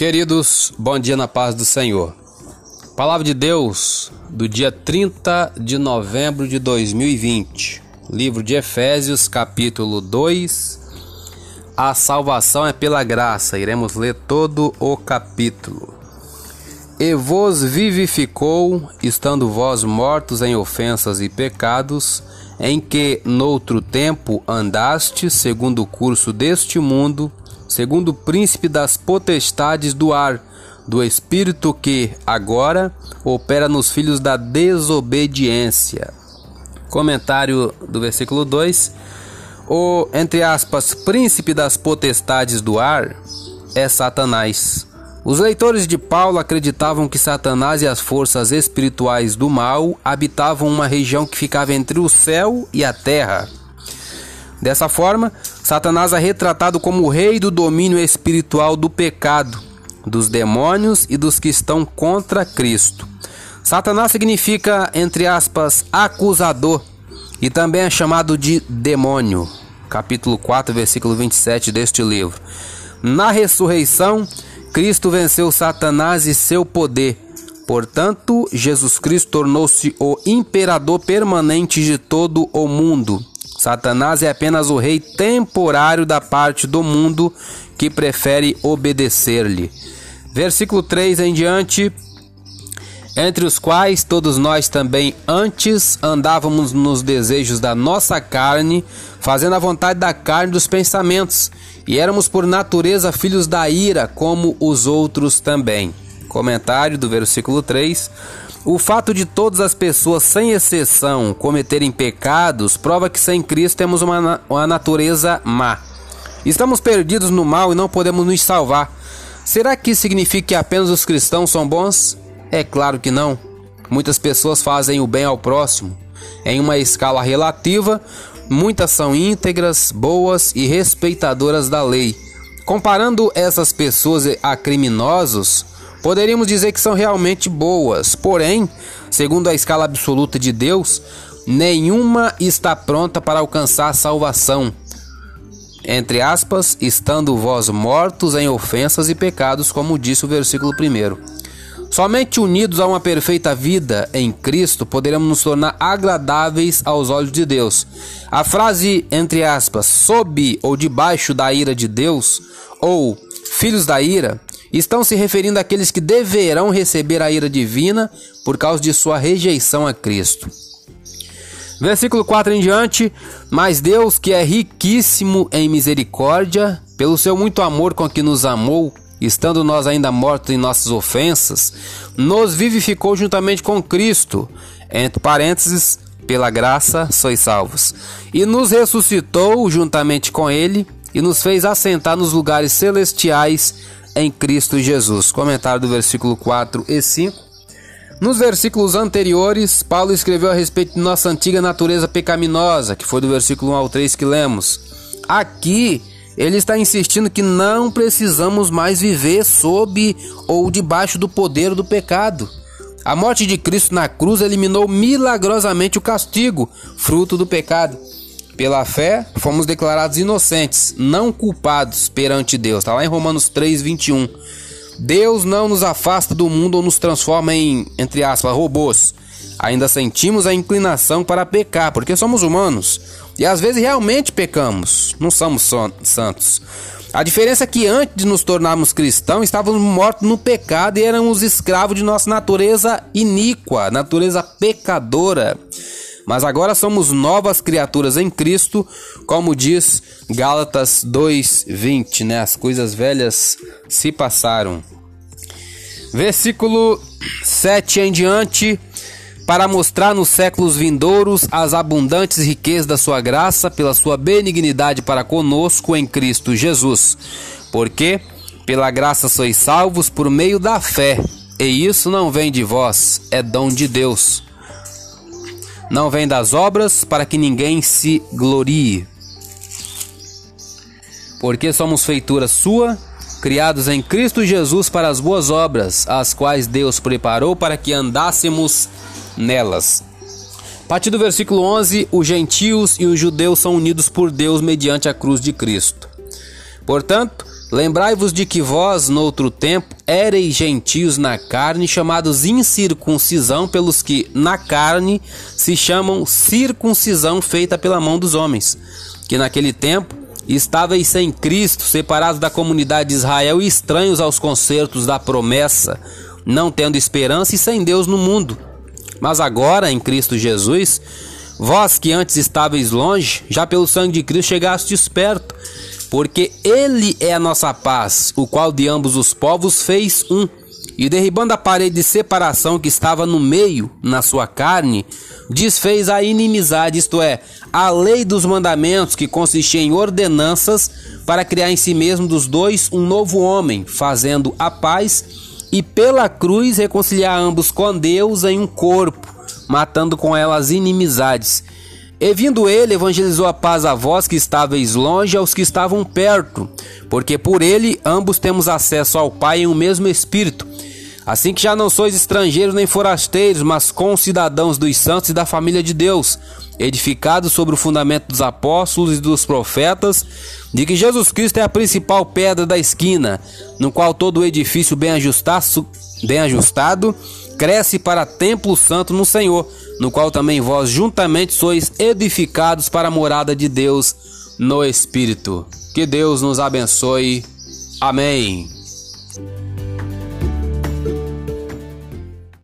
Queridos, bom dia na paz do Senhor. Palavra de Deus do dia 30 de novembro de 2020. Livro de Efésios, capítulo 2. A salvação é pela graça. Iremos ler todo o capítulo. E vos vivificou, estando vós mortos em ofensas e pecados, em que noutro tempo andaste, segundo o curso deste mundo, segundo o príncipe das potestades do ar, do espírito que agora opera nos filhos da desobediência. Comentário do versículo 2. O, entre aspas, príncipe das potestades do ar é Satanás. Os leitores de Paulo acreditavam que Satanás e as forças espirituais do mal habitavam uma região que ficava entre o céu e a terra. Dessa forma, Satanás é retratado como o rei do domínio espiritual do pecado, dos demônios e dos que estão contra Cristo. Satanás significa, entre aspas, acusador e também é chamado de demônio. Capítulo 4, versículo 27 deste livro. Na ressurreição, Cristo venceu Satanás e seu poder. Portanto, Jesus Cristo tornou-se o imperador permanente de todo o mundo. Satanás é apenas o rei temporário da parte do mundo que prefere obedecer-lhe. Versículo 3 em diante. Entre os quais todos nós também antes andávamos nos desejos da nossa carne, fazendo a vontade da carne dos pensamentos, e éramos por natureza filhos da ira, como os outros também. Comentário do versículo 3. O fato de todas as pessoas, sem exceção, cometerem pecados prova que sem Cristo temos uma, uma natureza má. Estamos perdidos no mal e não podemos nos salvar. Será que isso significa que apenas os cristãos são bons? É claro que não. Muitas pessoas fazem o bem ao próximo. Em uma escala relativa, muitas são íntegras, boas e respeitadoras da lei. Comparando essas pessoas a criminosos, Poderíamos dizer que são realmente boas, porém, segundo a escala absoluta de Deus, nenhuma está pronta para alcançar a salvação. Entre aspas, estando vós mortos em ofensas e pecados, como disse o versículo 1. Somente unidos a uma perfeita vida em Cristo poderemos nos tornar agradáveis aos olhos de Deus. A frase, entre aspas, sob ou debaixo da ira de Deus, ou filhos da ira, estão se referindo àqueles que deverão receber a ira divina por causa de sua rejeição a Cristo. Versículo 4 em diante: Mas Deus, que é riquíssimo em misericórdia, pelo seu muito amor com que nos amou, estando nós ainda mortos em nossas ofensas, nos vivificou juntamente com Cristo, entre parênteses, pela graça sois salvos, e nos ressuscitou juntamente com Ele e nos fez assentar nos lugares celestiais em Cristo Jesus. Comentário do versículo 4 e 5. Nos versículos anteriores, Paulo escreveu a respeito de nossa antiga natureza pecaminosa, que foi do versículo 1 ao 3 que lemos. Aqui, ele está insistindo que não precisamos mais viver sob ou debaixo do poder do pecado. A morte de Cristo na cruz eliminou milagrosamente o castigo, fruto do pecado. Pela fé, fomos declarados inocentes, não culpados perante Deus. Está lá em Romanos 3, 21. Deus não nos afasta do mundo ou nos transforma em, entre aspas, robôs. Ainda sentimos a inclinação para pecar, porque somos humanos. E às vezes realmente pecamos, não somos santos. A diferença é que antes de nos tornarmos cristãos, estávamos mortos no pecado e éramos escravos de nossa natureza iníqua, natureza pecadora. Mas agora somos novas criaturas em Cristo, como diz Gálatas 2:20, né? As coisas velhas se passaram. Versículo 7 em diante, para mostrar nos séculos vindouros as abundantes riquezas da sua graça pela sua benignidade para conosco em Cristo Jesus. Porque pela graça sois salvos por meio da fé, e isso não vem de vós, é dom de Deus não vem das obras para que ninguém se glorie. Porque somos feitura sua, criados em Cristo Jesus para as boas obras, as quais Deus preparou para que andássemos nelas. A partir do versículo 11, os gentios e os judeus são unidos por Deus mediante a cruz de Cristo. Portanto, lembrai-vos de que vós, noutro tempo, éreis gentios na carne, chamados incircuncisão pelos que, na carne, se chamam circuncisão feita pela mão dos homens, que naquele tempo estáveis sem Cristo, separados da comunidade de Israel e estranhos aos concertos da promessa, não tendo esperança e sem Deus no mundo. Mas agora, em Cristo Jesus, vós que antes estáveis longe, já pelo sangue de Cristo chegastes perto, porque Ele é a nossa paz, o qual de ambos os povos fez um e derribando a parede de separação que estava no meio, na sua carne, desfez a inimizade, isto é, a lei dos mandamentos que consistia em ordenanças para criar em si mesmo dos dois um novo homem, fazendo a paz e pela cruz reconciliar ambos com Deus em um corpo, matando com ela as inimizades. E vindo ele, evangelizou a paz a vós que estáveis longe aos que estavam perto, porque por ele ambos temos acesso ao Pai em um mesmo Espírito. Assim que já não sois estrangeiros nem forasteiros, mas concidadãos dos santos e da família de Deus, edificados sobre o fundamento dos apóstolos e dos profetas, de que Jesus Cristo é a principal pedra da esquina, no qual todo o edifício bem ajustado, bem ajustado cresce para templo santo no Senhor, no qual também vós juntamente sois edificados para a morada de Deus no Espírito. Que Deus nos abençoe. Amém.